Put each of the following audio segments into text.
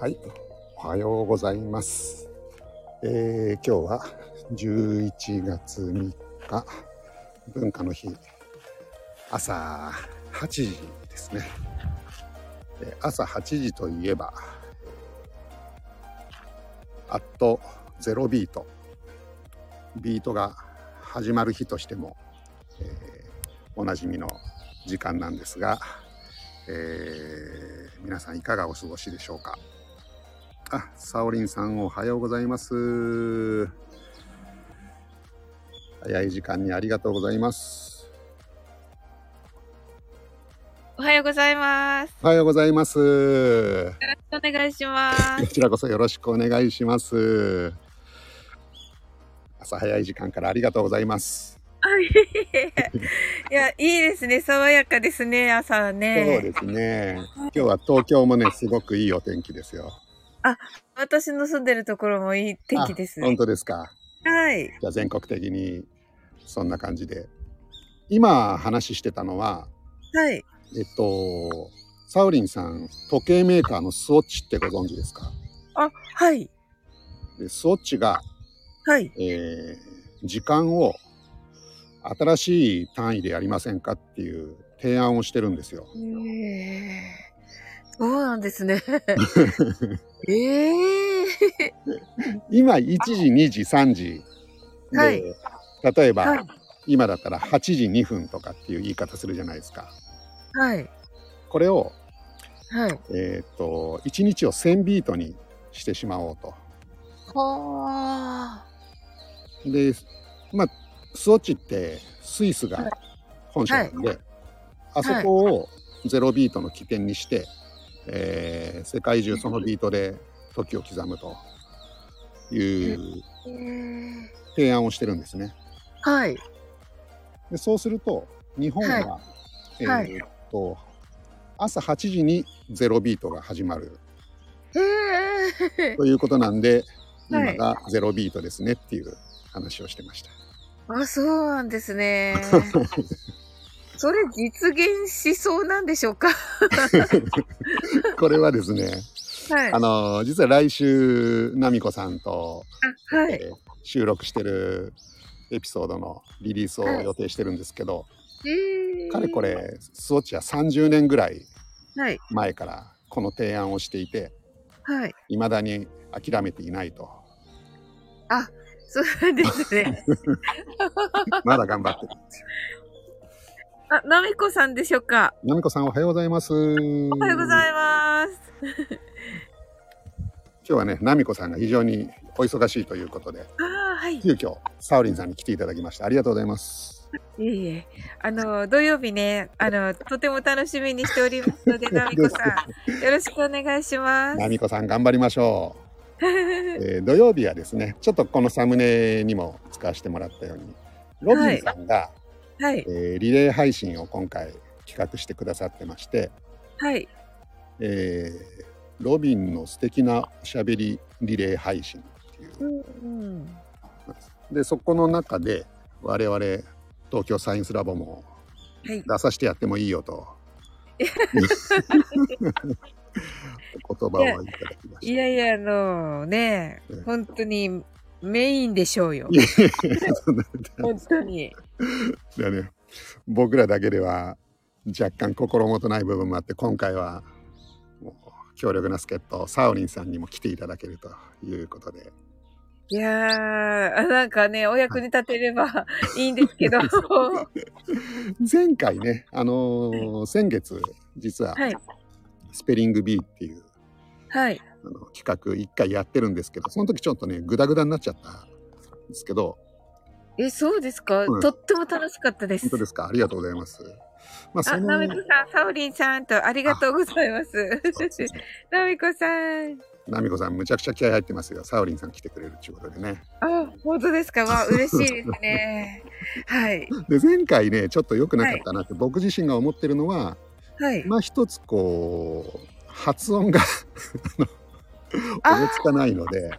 はい、おはようございます。えー今日は11月3日、文化の日、朝8時ですね。朝8時といえば、あっとゼロビート、ビートが始まる日としても、えーおなじみの時間なんですが、えー皆さんいかがお過ごしでしょうか。あ、サオリンさんおはようございます。早い時間にありがとうございます。おはようございます。おはようございます。よろしくお願いします。こちらこそよろしくお願いします。朝早い時間からありがとうございます。あいや、いいですね。爽やかですね、朝そうね。ですね。今日は東京もね、すごくいいお天気ですよ。私の住んでるところもいい天気です。あ本当ですか。はい。じゃあ全国的にそんな感じで。今話してたのは、はい。えっと、サウリンさん、時計メーカーのスウォッチってご存知ですか？あ、はい。でスウォッチが、はい。えー時間を新しい単位でやりませんかっていう提案をしてるんですよ。ええそうなんですね。ええ今1時、2時、3時で、はい例えば、はい。今だったら8時2分とかっていう言い方するじゃないですか。はい。これを、はい。えーっと、1日を1000ビートにしてしまおうと。はあ。で、まあ、スウォッチってスイスが本社なんで、あそこをゼロビートの起点にして、えー世界中そのビートで時を刻むというええ提案をしてるんですね。はい。でそうすると日本は、はいーっと朝8時にゼロビートが始まるええということなんで、はい今がゼロビートですねっていう話をしてました。あ、そうなんですね。それ実現しそうなんでしょうか？これはですね、はい。あの実は来週奈美子さんと、あはい。えー収録してるエピソードのリリースを予定してるんですけど、えーかれこ。れスウォッチは30年ぐらいはい。前からこの提案をしていてはい。未だに諦めていないとそうですね。まだ頑張ってるあ、なみこさんでしょうか？奈美子さんおはようございますおはようございます。今日はね奈美子さんが非常にお忙しいということでああ、はい。い急遽サウリンさんに来ていただきましたありがとうございますえいえ。あの、土曜日ね、あの、とても楽しみにしておりますので、なみこさん、よろしくお願いします。奈美子さん頑張りましょう えー土曜日はですねちょっとこのサムネにも使わせてもらったようにロビンさんが、はい。えーリレー配信を今回企画してくださってまして、はい。えーロビンの素敵なおしゃべりリレー配信っていううんうん。でそこの中で我々東京サイエンスラボもはい。出させてやってもいいよと お言葉をいただきました。いやいや、あのねええ、本当にメインでしょうよ。本当に。いやね、僕らだけでは若干心もとない部分もあって今回はもう強力な助っ人サオリンさんにも来ていただけるということでいやー、なんかね、お役に立てればいいんですけど。前回ね、あのー先月実はスペリング B っていうはい。あの企画一回やってるんですけどその時ちょっとねグダグダになっちゃったんですけどえ、そうですか、うんとっても楽しかったです。本当ですか？ありがとうございます。まあそあ、のなみこさん、サオリンさんとありがとうございます。なみこさん。ナミコさんむちゃくちゃ気合入ってますよサオリンさん来てくれるっていうことでね。あ、本当ですか？わ、嬉しいですね。はい。で前回ねちょっと良くなかったなって僕自身が思ってるのは、はい。まあ一つこう発音があ思いつかないので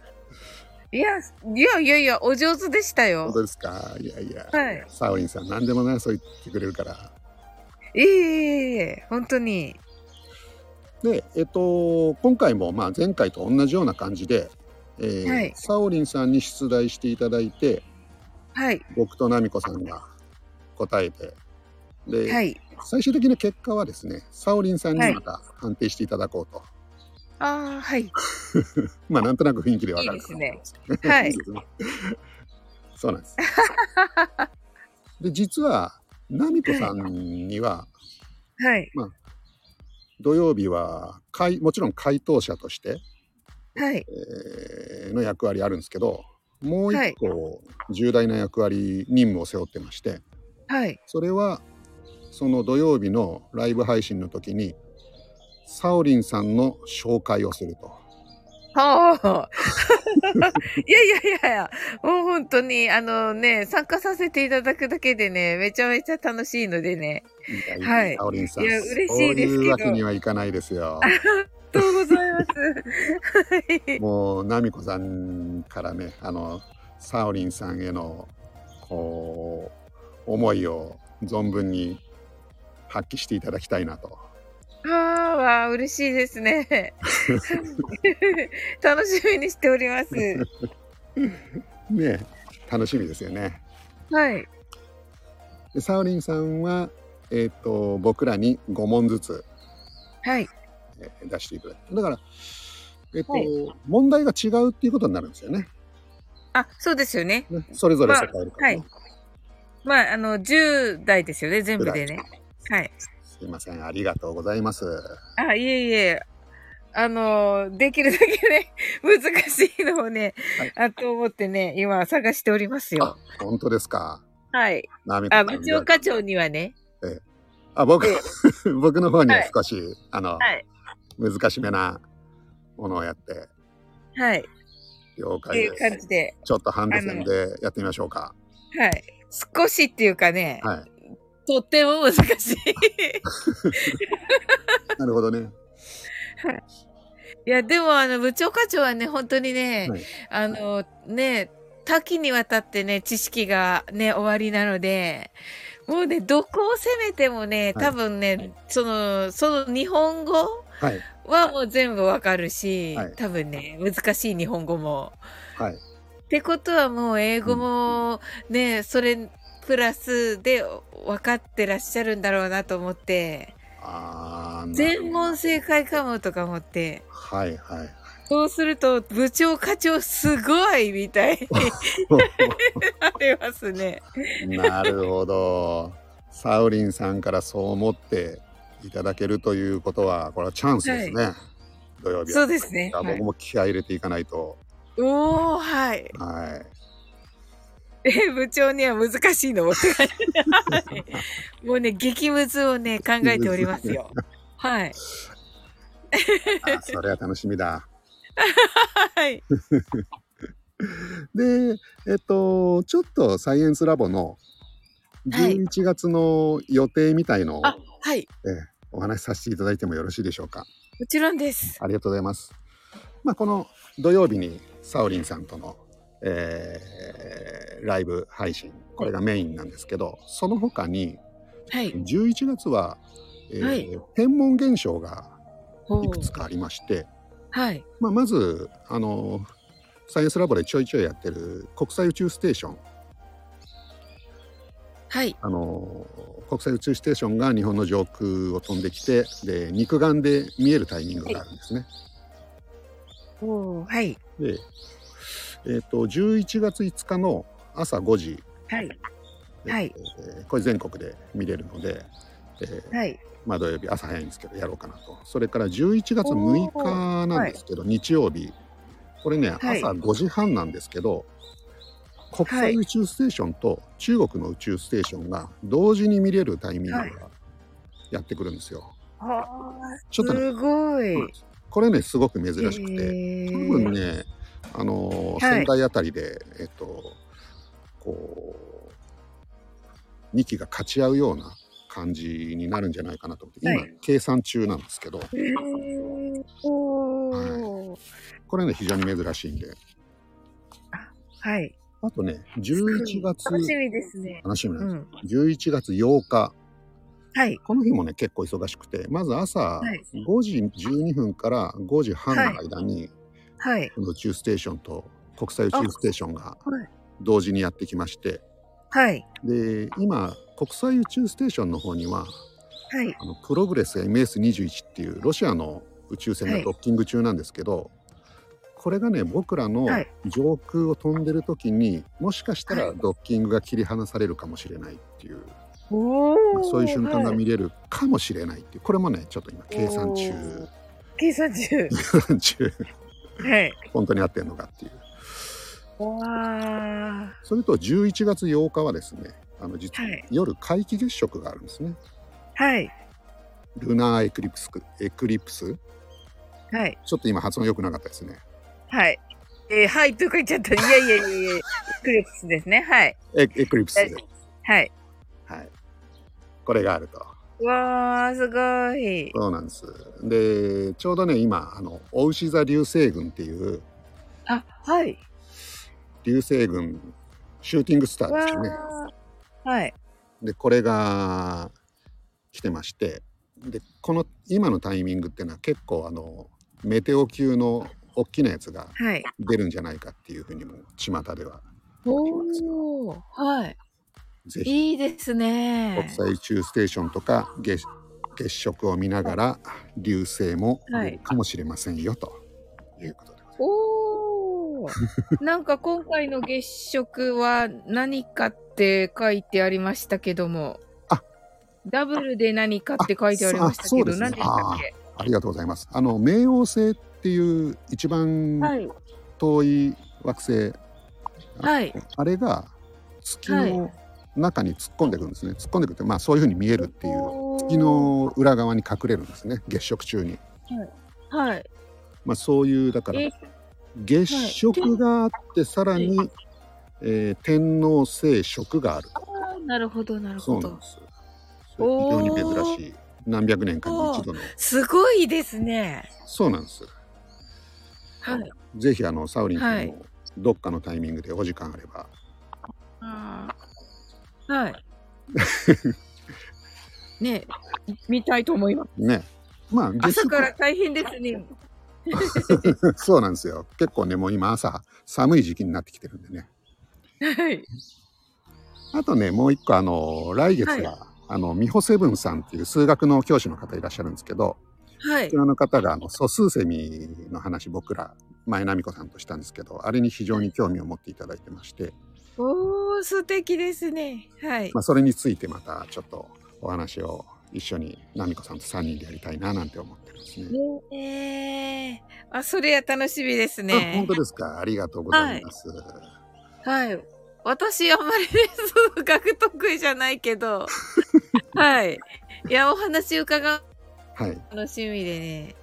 いや、いやいやいや、お上手でした本よ。当ですか？いやいや、はいサオリンさん何でもねそう言ってくれるからいえいえいえ、本当に。で、えっと、今回もまあ前回と同じような感じで、えーはいサオリンさんに出題していただいてはい。僕とナミコさんが答えてで、はい。最終的な結果はですねサオリンさんにまた判定していただこうと、ああ、はい。まあなんとなく雰囲気でわかるかいいですねなはいですねそうなんですで実はナミコさんにははい。土曜日は回もちろん回答者として、はい。えーの役割あるんですけどもう一個重大な役割任務を背負ってましてはい。それはその土曜日のライブ配信の時にサオリンさんの紹介をすると。はあ。いやいやいやいや、もう本当に、あのね、参加させていただくだけでね、めちゃめちゃ楽しいのでね。はいサオリンさん。いや嬉しいですけどそういうわけにはいかないですよ。ありがとうございます。はい。もう、ナミコさんからね、あの、サオリンさんへの、こう、思いを存分に発揮していただきたいなと。ああ、嬉しいですね。楽しみにしております。ね楽しみですよね。はい。でサオリンさんは、えっ、と、僕らに5問ずつ、はい。えー出していただく。だから、えっ、と、はい問題が違うっていうことになるんですよね。あ、そうですよね。ねそれぞれ答えるから、ねままあ、あの、10代ですよね、全部でね。はい。すいません、ありがとうございます。あ、いえいえ。あの、できるだけね、難しいのをね、はいあと思ってね、今探しておりますよあ。、本当ですか。はい。あ、ん部長課長にはね。あ、僕え、僕の方には少し、あの、はい。難しめなものをやって、はい。了っていう解です。感じで。ちょっとハンド戦でやってみましょうか。はい。少しっていうかね、はい。とっても難しい。なるほどね。いや、でもあの、部長課長はね、本当にね、はいあの、ね、多岐にわたってね、知識がね、終わりなので、もうね、どこを攻めてもね、はい多分ね、その、その日本語はい。はもう全部わかるし、はい多分ね、難しい日本語も。はい。ってことはもう英語もね、それプラスで分かってらっしゃるんだろうなと思って、あー全問正解かもとか思って、はいはい。そうすると部長課長すごいみたいになりますね。なるほど。サウリンさんからそう思っていただけるということは、これはチャンスですね。土曜日は。そうですね。僕も気合い入れていかないと。おー、はい。はい。え、部長には難しいのもうね、激ムズをね、考えておりますよ。はい。あそれは楽しみだ。はい。で、えっと、ちょっとサイエンスラボのはい11月の予定みたいのを、あ、はい。ええお話しさせていただいてもよろしいでしょうか。もちろんです。ありがとうございます。まあ、この土曜日にサオリンさんとの、えーライブ配信、これがメインなんですけど、その他にはい。11月は、えーはい天文現象がほいくつかありまして、はい。まあ、まずあのサイエンスラボでちょいちょいやってる国際宇宙ステーションはい。あの国際宇宙ステーションが日本の上空を飛んできてで肉眼で見えるタイミングがあるんですね。おーはい。で、えー、と11月5日の朝5時、はい。はい。えーこれ全国で見れるので、えーはい。まあ、土曜日朝早いんですけどやろうかなと。それから11月6日なんですけど、日曜日。これねはい。朝5時半なんですけど、国際宇宙ステーションと中国の宇宙ステーションが同時に見れるタイミングがはい。やってくるんですよ。はちょっとねすごい。これねすごく珍しくて、へー。多分ねあの仙台あたりでえっとこう2機が勝ち合うような感じになるんじゃないかなと思って今、はい計算中なんですけどへーおーこれね非常に珍しいんではい。あとね11月楽しみですね。楽しみなんです、うん。11月8日はい。この日もね、結構忙しくて、まず朝はい5時12分から5時半の間に、はい。この宇宙ステーションと国際宇宙ステーションがはい。同時にやってきまして、はい。で、今、国際宇宙ステーションの方には、はい。あのプログレス MS21 っていうロシアの宇宙船がドッキング中なんですけど、これがね僕らのはい上空を飛んでる時にもしかしたらはいドッキングが切り離されるかもしれないっていう、おーそういう瞬間がはい見れるかもしれないっていうこれもねちょっと今計算中計算中。計算中 はい。本当に合ってるのかっていう。それと11月8日はですねあの実ははい夜皆既月食があるんですねはい。ルナーエクリプスエクリプス？はい。ちょっと今発音良くなかったですねはい。えー、はいとか言っちゃった。いやいやいやいや、クリプスですね。はい。エエクリプスはい。はいこれがあるとわあ、すごい。そうなんですでちょうどね今あのお牛座流星群っていうあ、はい。流星群シューティングスターわですよねあ。はい。でこれが来てましてでこの今のタイミングっていうのは結構あのメテオ級の大きなやつがはい。出るんじゃないかっていうふうにも巷ではおお。はい。ぜひいいですね国。際宇宙ステーションとか月月食を見ながら流星もかもしれませんよ、ということでございますおお。なんか今回の月食は何かって書いてありましたけども。あダブルで何かって書いてありましたけど、ね何でしたっけ？ありがとうございます。あの冥王星っていう一番はい。遠い惑星、はい。あれが月の中に突っ込んでくるんですね。突っ込んでくるってまあそういうふうに見えるっていう月の裏側に隠れるんですね。月食中に。はい。まあそういうだからえ月食があってさらに、えー天王星食がある。あーなるほど、なるほどそうなんで。す。非常に珍しい何百年かに一度のすごいですね。そうなんです。はい。ぜひあのサウリンさんはいもどっかのタイミングでお時間あればはい。ねえ見たいと思います。ねまあ月朝食から大変ですね。そうなんですよ結構ねもう今朝寒い時期になってきてるんでねはい。あとねもう一個あの来月は、はあの美穂セブンさんっていう数学の教師の方いらっしゃるんですけどはいこち。らの方があの素数セミの話僕ら前奈美子さんとしたんですけどあれに非常に興味を持っていただいてまして、おー、素敵ですね。はいま。あ、それについてまたちょっとお話を一緒に奈美子さんと3人でやりたいななんて思ってるんですね。ねえあ、それは楽しみですあね本。当ですか？ありがとうございます。はい。私、あんまりね、数学得意じゃないけど、はい。いや、お話伺うはい、楽しみでね。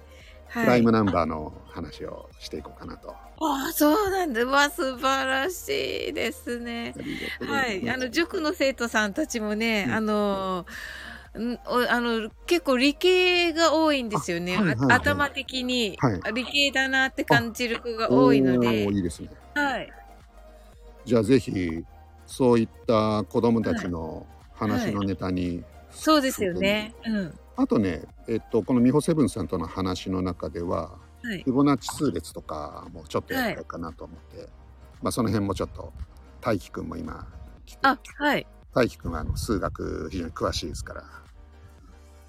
プライはい。ムナンバーの話をしていこうかなと。ああ、そうなんだ。うわ、素晴らしいですね。ありがとうござはいい。ますあの、塾の生徒さんたちもね、うんあの、あの結構理系が多いんですよね、あはいはいはい。あ頭的に、はい。あ理系だなって感じる子が多いので。いいですね。はい。じゃあぜひそういった子供たちの話のネタに、そうですよね。うん。あとね、えっと、この美穂セブンさんとの話の中でははい。フィボナッチ数列とかもちょっとやりたいかなと思って、まあその辺もちょっと大輝くんも今あはい大輝くんはあの数学非常に詳しいですから。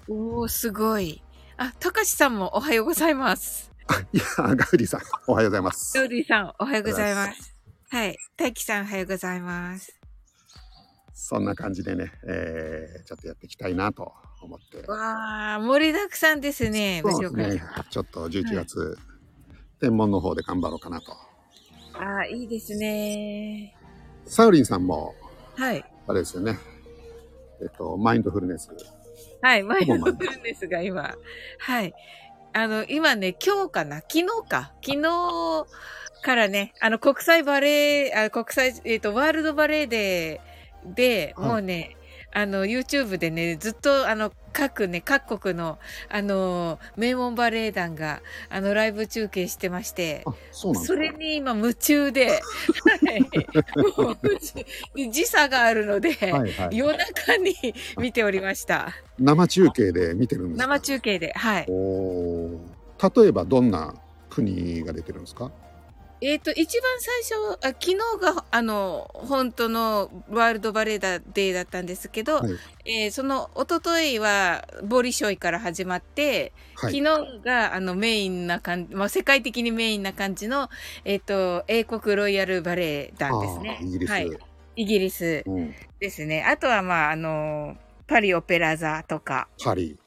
おおすごい。あたかしさんもおはようございます。いやガウリーさんおはようございます。ローリーさんおはようございます。はい大輝さんおはようございます。そんな感じでね、えーちょっとやっていきたいなと思って。わあ盛りだくさんですねごそうですね。ちょっと11月、天文の方で頑張ろうかなと。ああいいですね。サウリンさんもはいあれですよね。えっとマインドフルネス。はい、マインド。フルネスが今、はい。あの、今ね、今日かな？昨日か？昨日からね、あの、国際バレエ、あ国際、えっ、と、ワールドバレエデーで、はい。もうね、あの、YouTube でね、ずっと、あの、各ね、各国の、あの、名門バレエ団が、あの、ライブ中継してまして、あ、そ。それに今夢中で、はい。時差があるので、はいはい。夜中に見ておりました。生中継で見てるんですか？生中継で、はい。例えばどんな国が出てるんですか？えっ、と、一番最初、あ昨日が、あの、本当のワールドバレエダデーだったんですけど、はいえーその、一昨日は、ボリショイから始まって、はい。昨日が、あの、メインな感じ、まあ、世界的にメインな感じの、えっ、と、英国ロイヤルバレエ団ですねイギリス。はい。イギリスうん。ですね。あとは、まあ、あの、パリオペラ座とか、パリ。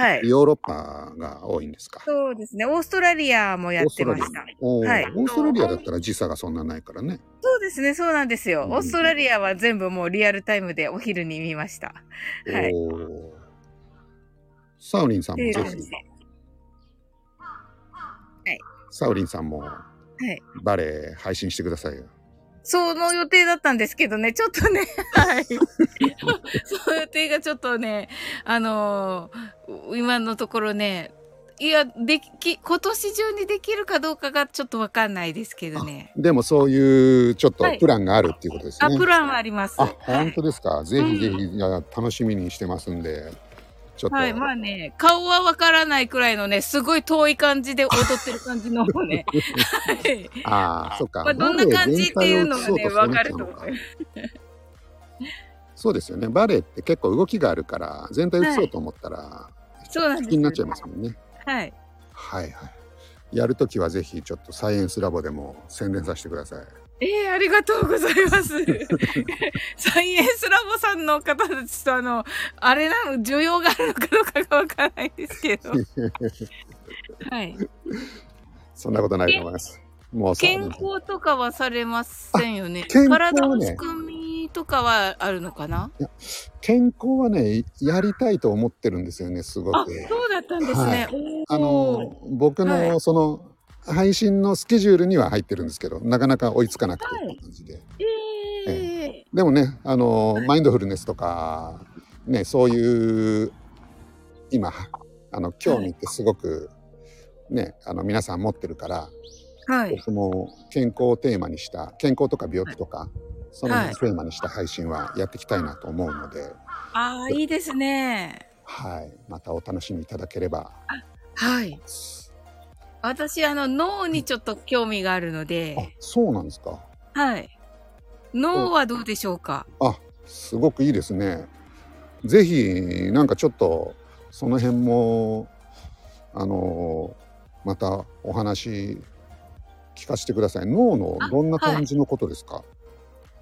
はい。ヨーロッパが多いんですか？そうですね。オーストラリアもやってました。オーストラリア。おーはいオーストラリアだったら時差がそんなないからね。そうですね、そうなんですよ。うんオーストラリアは全部もうリアルタイムでお昼に見ました。はい。サウリンさんもぜひってい。サウリンさんもはい。バレエ配信してくださいよ。その予定だったんですけどね、ちょっとね、はい。その予定がちょっとね、あのー今のところね、いや、でき、今年中にできるかどうかがちょっとわかんないですけどね。でもそういうちょっとはいプランがあるっていうことですあ、ね。プランはあります。あ、はい本当ですか。ぜひぜひ、いや楽しみにしてますんで、ちょっと。はい、まあね、顔はわからないくらいのね、すごい遠い感じで踊ってる感じのね。はい。ああ、そっか。まあ、どんな感じっていうのがね、わかると思う。そうですよね。バレエって結構動きがあるから、全体映そうと思ったら、そうなんです気になっちゃいますもんね。はい。はいはい。やるときはぜひちょっとサイエンスラボでも宣伝させてください。えー、ありがとうございます。サイエンスラボさんの方たちとあの、あれなの、需要があるのかどうかがわからないですけど。はい。そんなことないと思います。もうさ健康とかはされませんよね。健康はね体の仕組みとかはあるのかな？健康はね、やりたいと思ってるんですよね、すごあ、く。そうだったんですね。あおーの、僕はのその、配信のスケジュールには入ってるんですけど、なかなか追いつかなくてって感じで。えでもね、あの、マインドフルネスとか、ね、そういう、今、あの、興味ってすごく、ね、あの、皆さん持ってるから、ー、はい。僕も健康をテーマにした、健康とか病気とか、そのはいテーマにした配信はやっていきたいなと思うので、ああ、いいですね。はい、またお楽しみいただければ。はい。私、あの、脳にちょっと興味があるのあで、、そうなんですか。はい。脳はどうでしょうか？あ、すごくいいですね。ぜひ、なんかちょっと、その辺も、あの、またお話聞かせてください。脳のあどんな感じのことですか、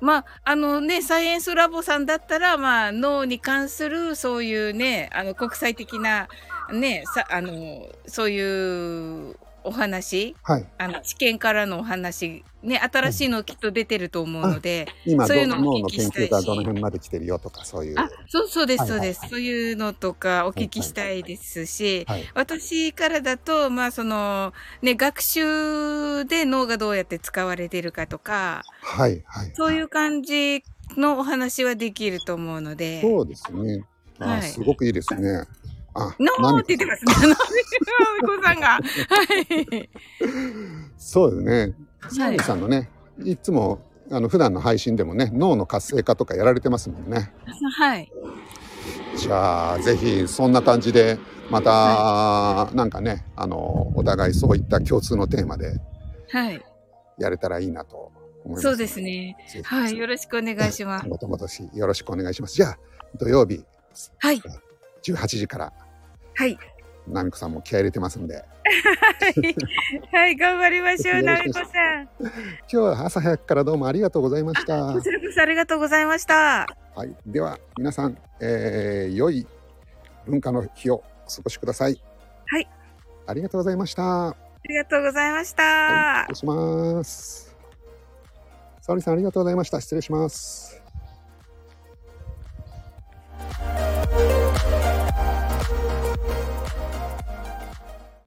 まあ、あのね、サイエンスラボさんだったら、まあ、脳に関する、そういうね、あの、国際的な、ね、さ、あの、そういうお話、はい。あの、知見からのお話、ね、新しいのきっと出てると思うので、今そういうのもど脳の研お聞きしたいし究がどの辺まで来てるよとか、そういう。あ、そうそうです、はいはいはいそうです。そういうのとかお聞きしたいですし、はい。私からだと、まあ、その、ね、学習で脳がどうやって使われてるかとか、はい。はい。そういう感じのお話はできると思うので、そうですね。あ、はいすごくいいですね。あ、ノーって言ってますね。ノーみこさんが。はい。そうですね。サービさんのね、いつもあの普段の配信でもね、脳の活性化とかやられてますもんね。はい。じゃあぜひそんな感じでまた、なんかね、あのお互いそういった共通のテーマではい。やれたらいいなと思います。そうです。ね。はい。よろしくお願いします。もともとしよろしくお願いします。じゃあ土曜日はい。18時からはい。ナミコさんも気合い入れてますんで、はい。はい。頑張りましょう、よろなみしくお願いしこさん。今日は朝早くからどうもありがとうございました。こちらこそありがとうございました。はい、では皆さん、えー良い文化の日をお過ごしください。はい。ありがとうございました。はありがとうございました。い、失礼します。沙織さんありがとうございました。失礼します。